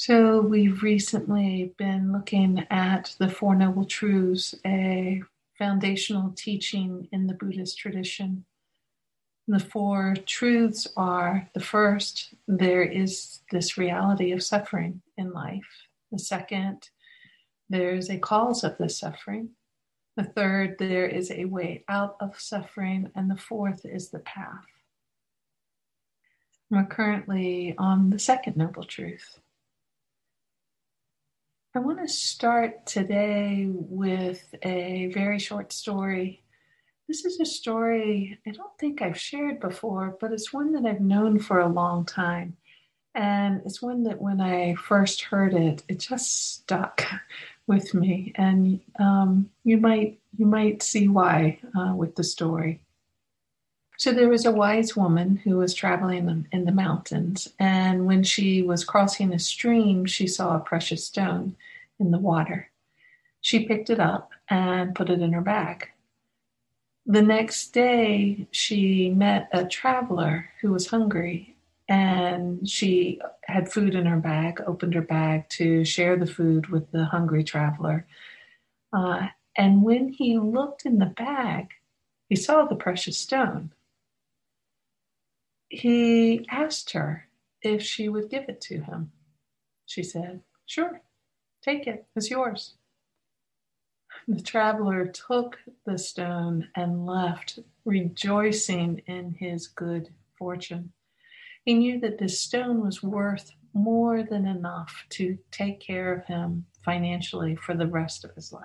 So, we've recently been looking at the Four Noble Truths, a foundational teaching in the Buddhist tradition. The four truths are the first, there is this reality of suffering in life. The second, there's a cause of the suffering. The third, there is a way out of suffering. And the fourth is the path. We're currently on the second noble truth I want to start today with a very short story. This is a story I don't think I've shared before, but it's one that I've known for a long time. And it's one that when I first heard it, it just stuck with me. And um, you might you might see why uh, with the story. So there was a wise woman who was traveling in the mountains, and when she was crossing a stream, she saw a precious stone in the water. She picked it up and put it in her bag. The next day, she met a traveler who was hungry, and she had food in her bag, opened her bag to share the food with the hungry traveler. Uh, and when he looked in the bag, he saw the precious stone he asked her if she would give it to him. She said, Sure, take it, it's yours. The traveler took the stone and left, rejoicing in his good fortune. He knew that this stone was worth more than enough to take care of him financially for the rest of his life.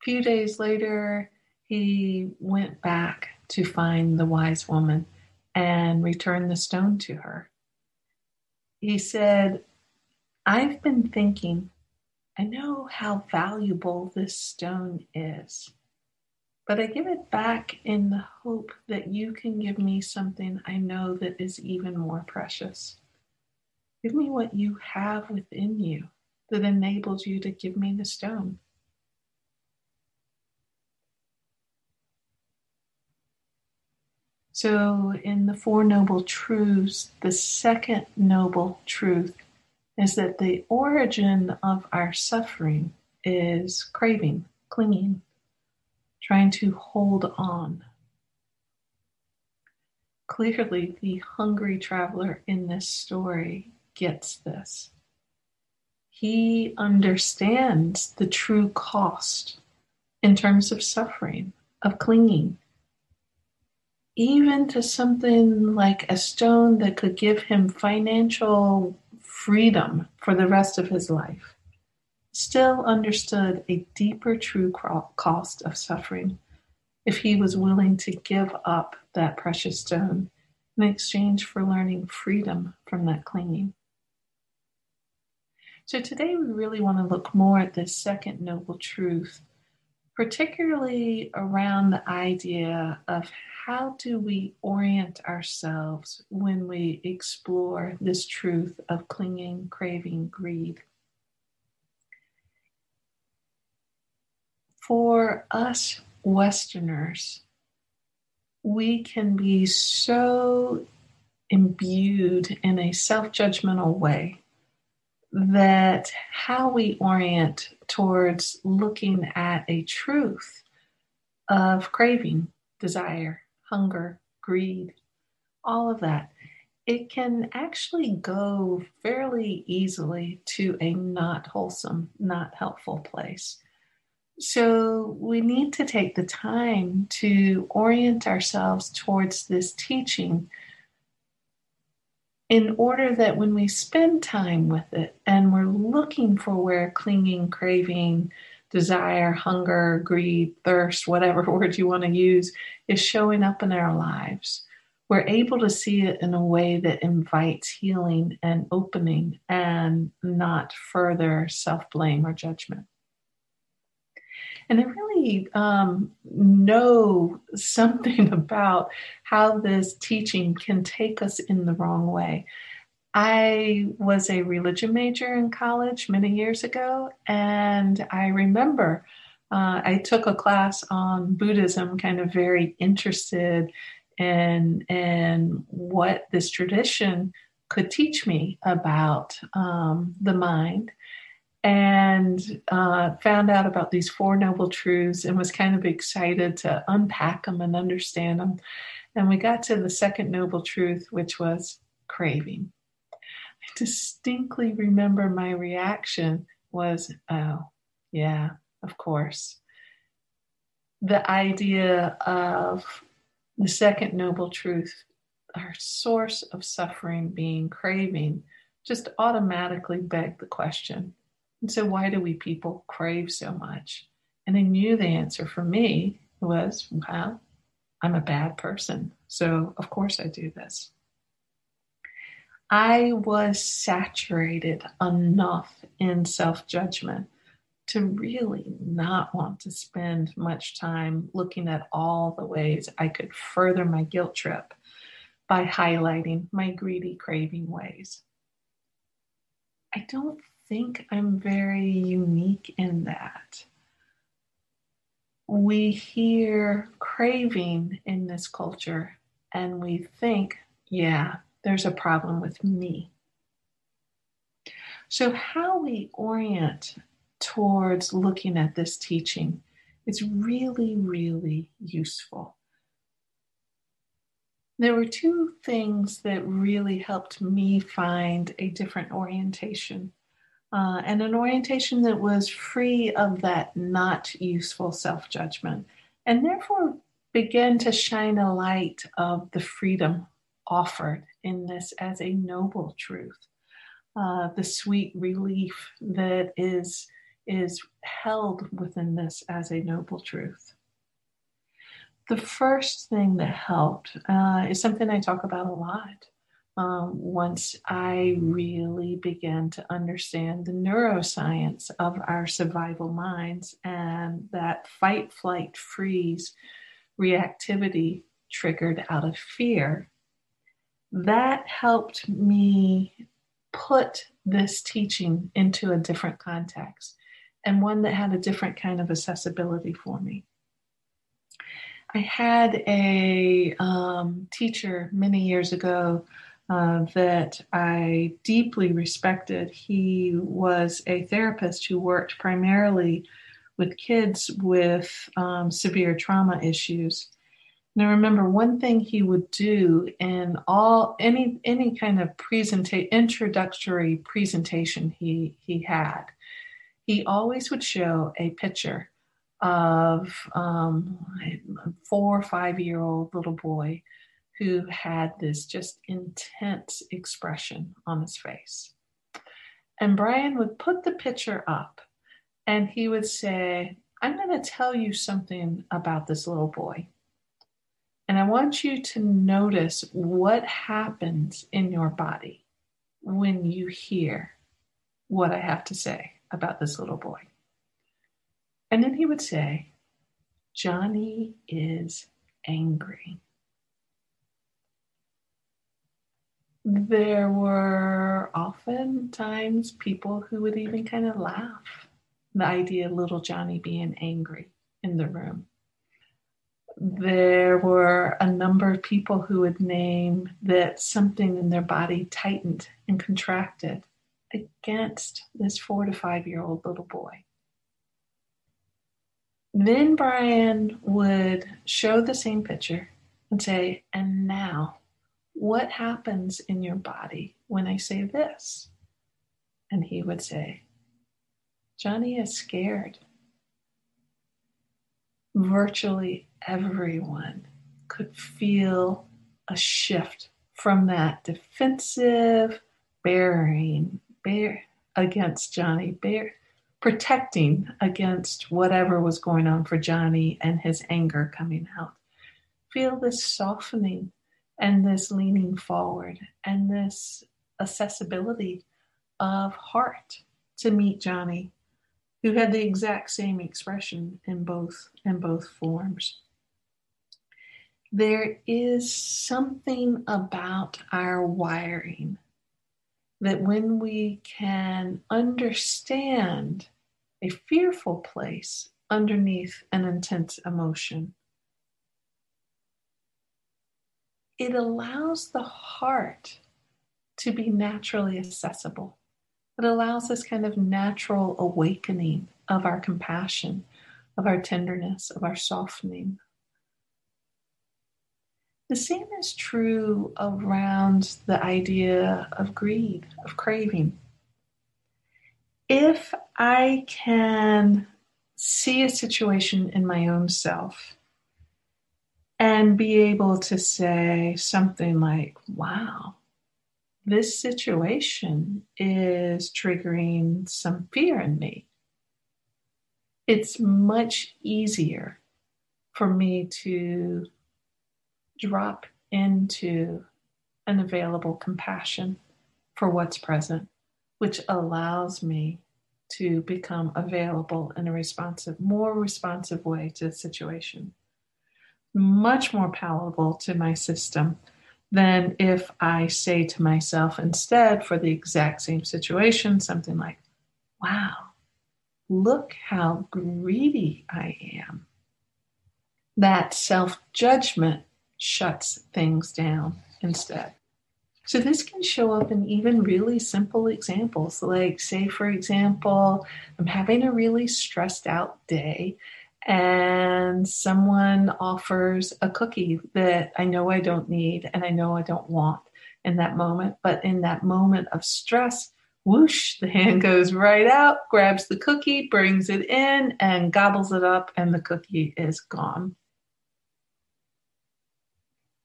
A few days later, he went back to find the wise woman and returned the stone to her. He said, I've been thinking, I know how valuable this stone is, but I give it back in the hope that you can give me something I know that is even more precious. Give me what you have within you that enables you to give me the stone. So, in the Four Noble Truths, the second noble truth is that the origin of our suffering is craving, clinging, trying to hold on. Clearly, the hungry traveler in this story gets this. He understands the true cost in terms of suffering, of clinging, even to something like a stone that could give him financial freedom for the rest of his life, still understood a deeper true cost of suffering if he was willing to give up that precious stone in exchange for learning freedom from that clinging. So today we really want to look more at this second noble truth, particularly around the idea of how do we orient ourselves when we explore this truth of clinging, craving, greed? For us Westerners, we can be so imbued in a self judgmental way that how we orient towards looking at a truth of craving, desire, hunger, greed, all of that, it can actually go fairly easily to a not wholesome, not helpful place. So we need to take the time to orient ourselves towards this teaching in order that when we spend time with it and we're looking for where clinging, craving, desire, hunger, greed, thirst, whatever word you want to use, is showing up in our lives. We're able to see it in a way that invites healing and opening and not further self blame or judgment. And I really um, know something about how this teaching can take us in the wrong way. I was a religion major in college many years ago, and I remember uh, I took a class on Buddhism, kind of very interested in in what this tradition could teach me about um, the mind and uh, found out about these four noble truths and was kind of excited to unpack them and understand them. And we got to the second noble truth, which was craving. I distinctly remember my reaction was, oh, yeah, of course. The idea of the second noble truth, our source of suffering being craving, just automatically begged the question and so, why do we people crave so much? And I knew the answer for me was, well, I'm a bad person. So, of course, I do this. I was saturated enough in self judgment to really not want to spend much time looking at all the ways I could further my guilt trip by highlighting my greedy, craving ways. I don't think I'm very unique in that. We hear craving in this culture and we think, yeah, there's a problem with me. So, how we orient towards looking at this teaching is really, really useful. There were two things that really helped me find a different orientation uh, and an orientation that was free of that not useful self judgment, and therefore began to shine a light of the freedom offered in this as a noble truth, uh, the sweet relief that is is held within this as a noble truth. The first thing that helped uh, is something I talk about a lot um, once I really began to understand the neuroscience of our survival minds and that fight, flight, freeze reactivity triggered out of fear, that helped me put this teaching into a different context and one that had a different kind of accessibility for me. I had a um, teacher many years ago uh, that I deeply respected. He was a therapist who worked primarily with kids with um, severe trauma issues. And I remember one thing he would do in all any any kind of presentation introductory presentation he he had, he always would show a picture of um, a four or five year old little boy who had this just intense expression on his face. And Brian would put the picture up and he would say, I'm going to tell you something about this little boy. And I want you to notice what happens in your body when you hear what I have to say about this little boy. And then he would say, Johnny is angry. There were oftentimes people who would even kind of laugh the idea of little Johnny being angry in the room. There were a number of people who would name that something in their body tightened and contracted against this four to five year old little boy. Then Brian would show the same picture and say, and now what happens in your body when I say this? And he would say, Johnny is scared. Virtually everyone could feel a shift from that defensive bearing bear against Johnny, bear protecting against whatever was going on for Johnny and his anger coming out. Feel this softening and this leaning forward and this accessibility of heart to meet Johnny, who had the exact same expression in both in both forms. There is something about our wiring that when we can understand a fearful place underneath an intense emotion, it allows the heart to be naturally accessible. It allows this kind of natural awakening of our compassion, of our tenderness, of our softening. The same is true around the idea of greed, of craving. If I can see a situation in my own self and be able to say something like, wow, this situation is triggering some fear in me. It's much easier for me to drop into an available compassion for what's present, which allows me to become available in a responsive, more responsive way to the situation. Much more palatable to my system than if I say to myself instead for the exact same situation something like, wow, look how greedy I am. That self judgment shuts things down instead. So this can show up in even really simple examples. Like, say, for example, I'm having a really stressed out day and someone offers a cookie that I know I don't need and I know I don't want in that moment. But in that moment of stress, whoosh, the hand goes right out, grabs the cookie, brings it in, and gobbles it up, and the cookie is gone.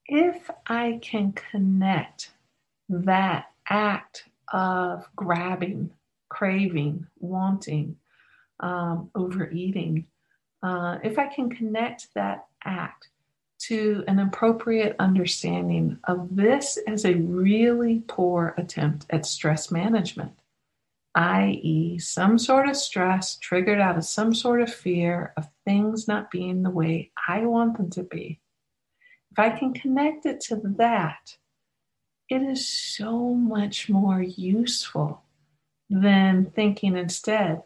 If I can connect that act of grabbing, craving, wanting, um, overeating, uh, if I can connect that act to an appropriate understanding of this as a really poor attempt at stress management, i.e., some sort of stress triggered out of some sort of fear of things not being the way I want them to be. If I can connect it to that, it is so much more useful than thinking instead,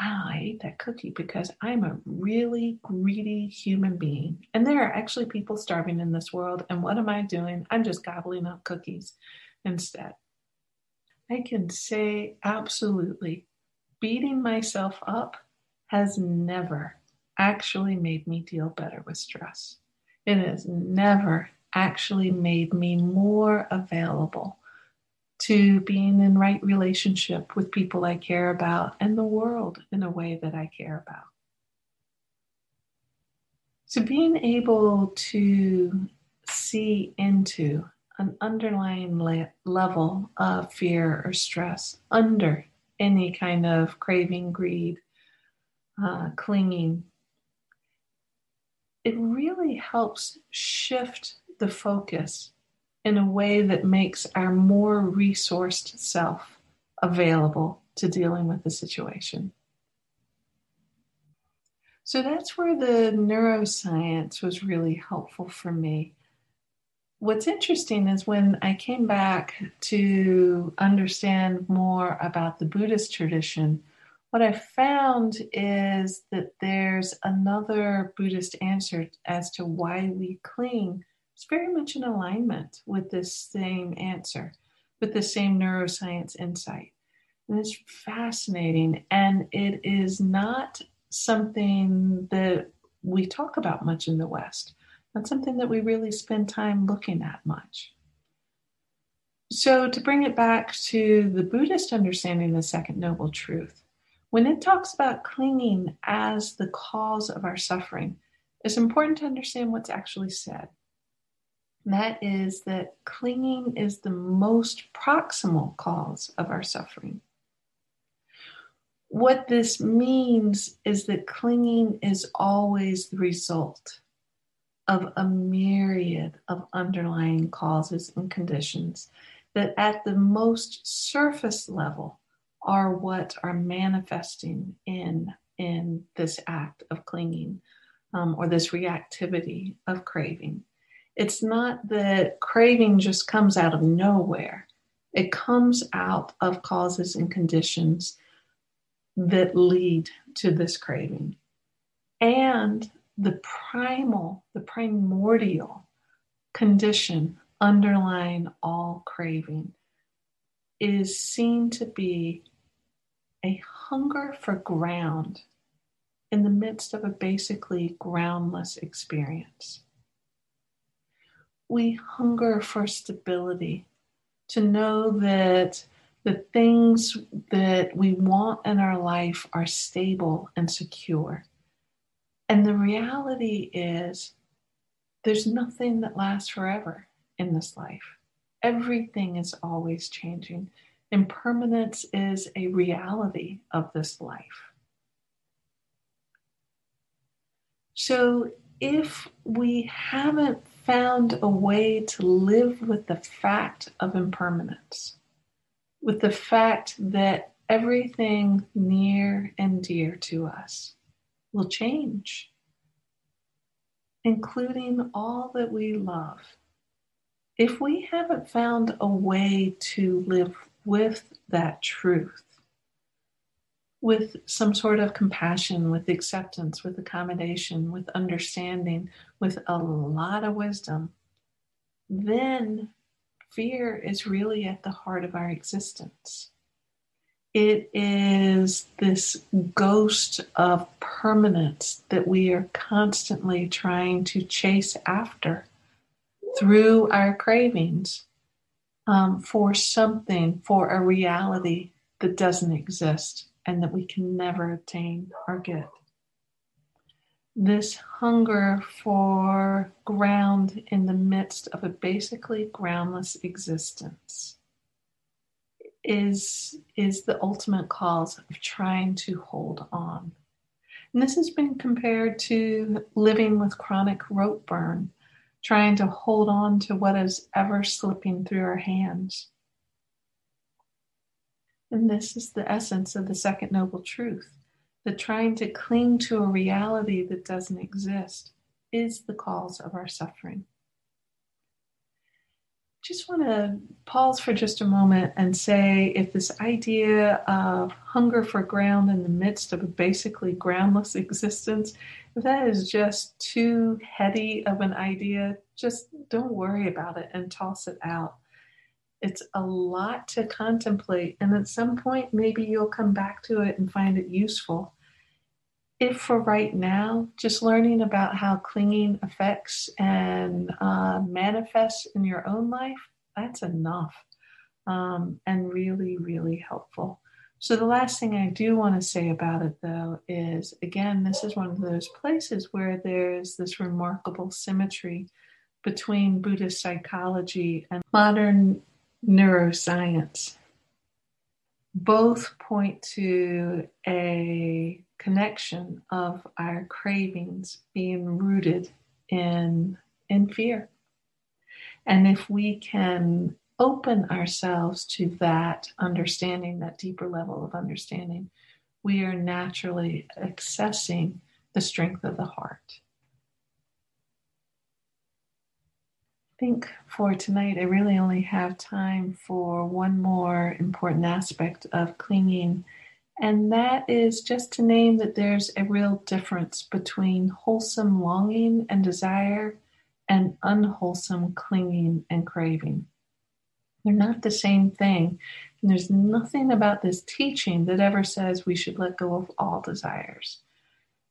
wow, I ate that cookie because I'm a really greedy human being. And there are actually people starving in this world. And what am I doing? I'm just gobbling up cookies instead. I can say absolutely, beating myself up has never actually made me deal better with stress. It has never actually made me more available to being in right relationship with people I care about and the world in a way that I care about. So, being able to see into an underlying le- level of fear or stress under any kind of craving, greed, uh, clinging, it really helps shift the focus in a way that makes our more resourced self available to dealing with the situation. So that's where the neuroscience was really helpful for me. What's interesting is when I came back to understand more about the Buddhist tradition, what I found is that there's another Buddhist answer as to why we cling it's very much in alignment with this same answer, with the same neuroscience insight. And it's fascinating. And it is not something that we talk about much in the West, not something that we really spend time looking at much. So, to bring it back to the Buddhist understanding of the Second Noble Truth, when it talks about clinging as the cause of our suffering, it's important to understand what's actually said that is that clinging is the most proximal cause of our suffering. What this means is that clinging is always the result of a myriad of underlying causes and conditions that, at the most surface level, are what are manifesting in, in this act of clinging um, or this reactivity of craving. It's not that craving just comes out of nowhere, it comes out of causes and conditions that lead to this craving. And the primal, the primordial condition underlying all craving is seen to be a hunger for ground in the midst of a basically groundless experience. We hunger for stability, to know that the things that we want in our life are stable and secure. And the reality is, there's nothing that lasts forever in this life. Everything is always changing. Impermanence is a reality of this life. So, if we haven't found a way to live with the fact of impermanence, with the fact that everything near and dear to us will change, including all that we love. If we haven't found a way to live with that truth, with some sort of compassion, with acceptance, with accommodation, with understanding, with a lot of wisdom, then fear is really at the heart of our existence. It is this ghost of permanence that we are constantly trying to chase after through our cravings um, for something, for a reality that doesn't exist and that we can never attain or get. This hunger for ground in the midst of a basically groundless existence is, is the ultimate cause of trying to hold on. And this has been compared to living with chronic rope burn, trying to hold on to what is ever slipping through our hands. And this is the essence of the second noble truth that trying to cling to a reality that doesn't exist is the cause of our suffering. Just want to pause for just a moment and say if this idea of hunger for ground in the midst of a basically groundless existence, if that is just too heady of an idea, just don't worry about it and toss it out it's a lot to contemplate. And at some point, maybe you'll come back to it and find it useful. If for right now, just learning about how clinging affects and uh, manifests in your own life, that's enough um, and really, really helpful. So, the last thing I do want to say about it, though, is again, this is one of those places where there's this remarkable symmetry between Buddhist psychology and modern neuroscience. Both point to a connection of our cravings being rooted in in fear. And if we can open ourselves to that understanding that deeper level of understanding we are naturally accessing the strength of the heart think for tonight, I really only have time for one more important aspect of clinging, and that is just to name that there's a real difference between wholesome longing and desire and unwholesome clinging and craving. They're not the same thing. And there's nothing about this teaching that ever says we should let go of all desires.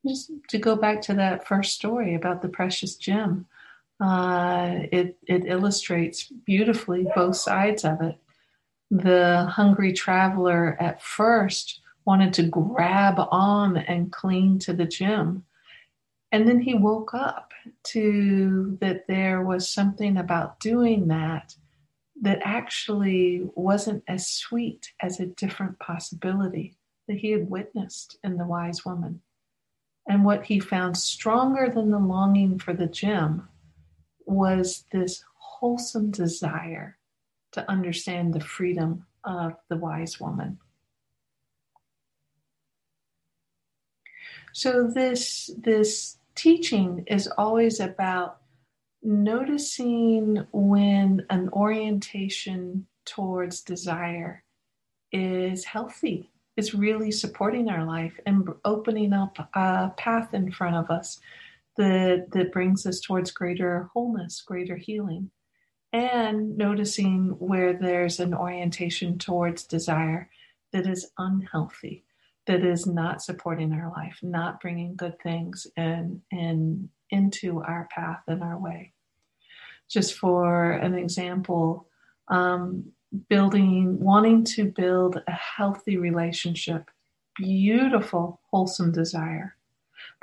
Just to go back to that first story about the precious gem uh, it, it illustrates beautifully both sides of it. The hungry traveler at first wanted to grab on and cling to the gem. And then he woke up to that there was something about doing that that actually wasn't as sweet as a different possibility that he had witnessed in the wise woman. And what he found stronger than the longing for the gem was this wholesome desire to understand the freedom of the wise woman. So this this teaching is always about noticing when an orientation towards desire is healthy, is really supporting our life and opening up a path in front of us that that brings us towards greater wholeness, greater healing. and noticing where there's an orientation towards desire that is unhealthy, that is not supporting our life, not bringing good things in, in, into our path and our way. Just for an example, um, building, wanting to build a healthy relationship, beautiful, wholesome desire.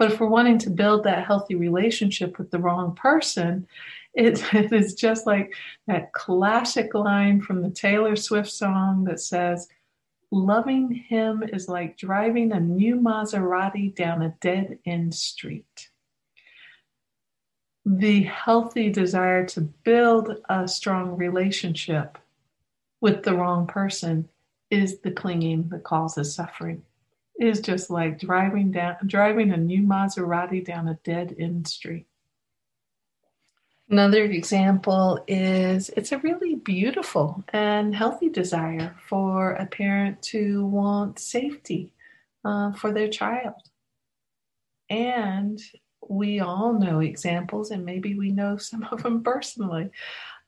But if we're wanting to build that healthy relationship with the wrong person, it, it is just like that classic line from the Taylor Swift song that says, Loving him is like driving a new Maserati down a dead end street. The healthy desire to build a strong relationship with the wrong person is the clinging that causes suffering. Is just like driving down driving a new Maserati down a dead end street. Another example is it's a really beautiful and healthy desire for a parent to want safety uh, for their child. And we all know examples, and maybe we know some of them personally,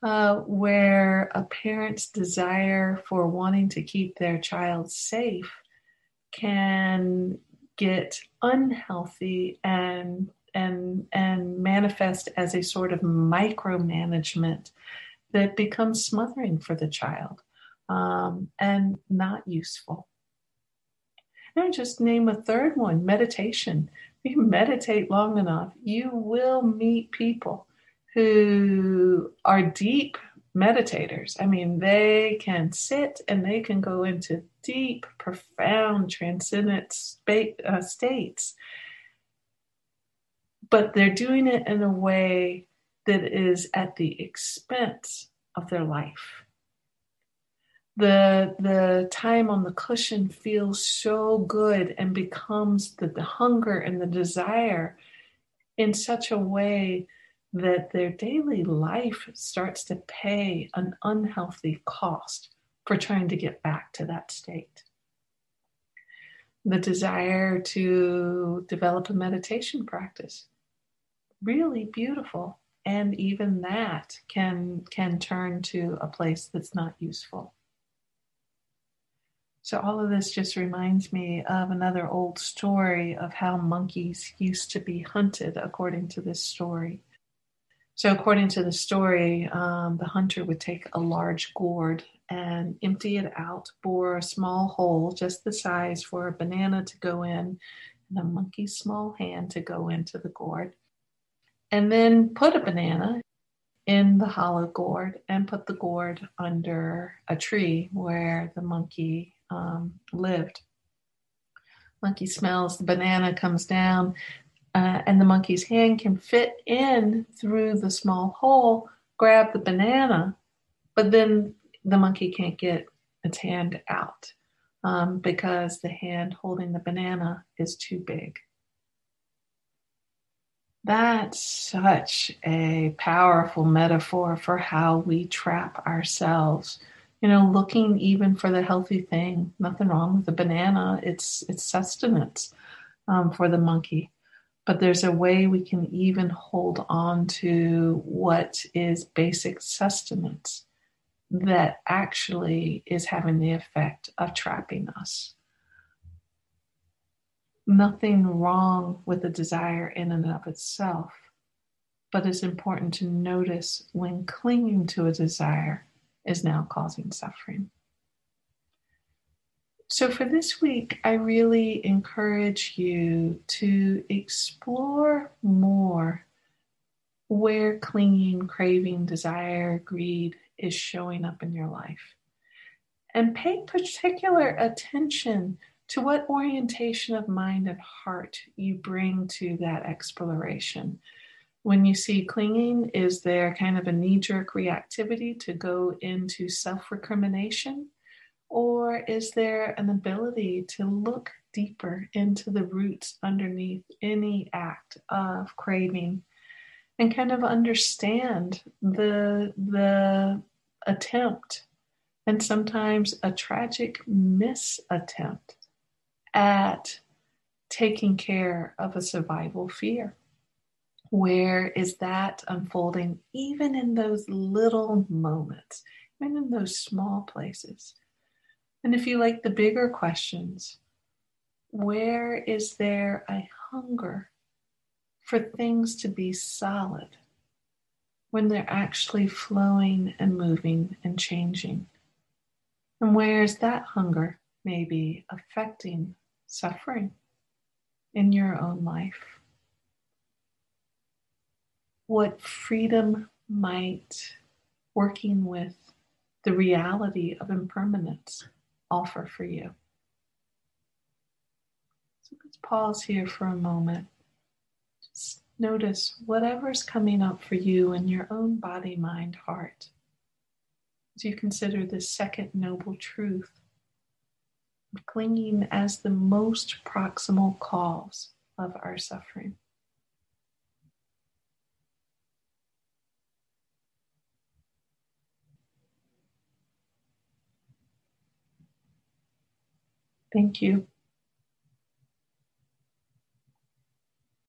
uh, where a parent's desire for wanting to keep their child safe can get unhealthy and and and manifest as a sort of micromanagement that becomes smothering for the child um, and not useful. And just name a third one meditation. If you meditate long enough, you will meet people who are deep meditators. I mean, they can sit and they can go into deep, profound, transcendent uh, states but they're doing it in a way that is at the expense of their life. The, the time on the cushion feels so good and becomes the, the hunger and the desire in such a way that their daily life starts to pay an unhealthy cost for trying to get back to that state. The desire to develop a meditation practice really beautiful. And even that can can turn to a place that's not useful. So all of this just reminds me of another old story of how monkeys used to be hunted according to this story so according to the story um, the hunter would take a large gourd and empty it out bore a small hole just the size for a banana to go in and a monkey's small hand to go into the gourd and then put a banana in the hollow gourd and put the gourd under a tree where the monkey um, lived. Monkey smells the banana, comes down, uh, and the monkey's hand can fit in through the small hole, grab the banana, but then the monkey can't get its hand out um, because the hand holding the banana is too big. That's such a powerful metaphor for how we trap ourselves. You know, looking even for the healthy thing. Nothing wrong with the banana. It's it's sustenance um, for the monkey. But there's a way we can even hold on to what is basic sustenance that actually is having the effect of trapping us nothing wrong with the desire in and of itself, but it's important to notice when clinging to a desire is now causing suffering. So, for this week, I really encourage you to explore more where clinging, craving, desire, greed is showing up in your life. And pay particular attention to what orientation of mind and heart you bring to that exploration. When you see clinging, is there kind of a knee jerk reactivity to go into self recrimination? Or is there an ability to look deeper into the roots underneath any act of craving and kind of understand the, the attempt and sometimes a tragic misattempt at taking care of a survival fear. Where is that unfolding, even in those little moments, even in those small places? And if you like the bigger questions, where is there a hunger for things to be solid when they're actually flowing and moving and changing? And where is that hunger maybe affecting suffering in your own life? what freedom might working with the reality of impermanence offer for you. So let's pause here for a moment. Just notice whatever's coming up for you in your own body, mind, heart as you consider this second noble truth of clinging as the most proximal cause of our suffering. Thank you.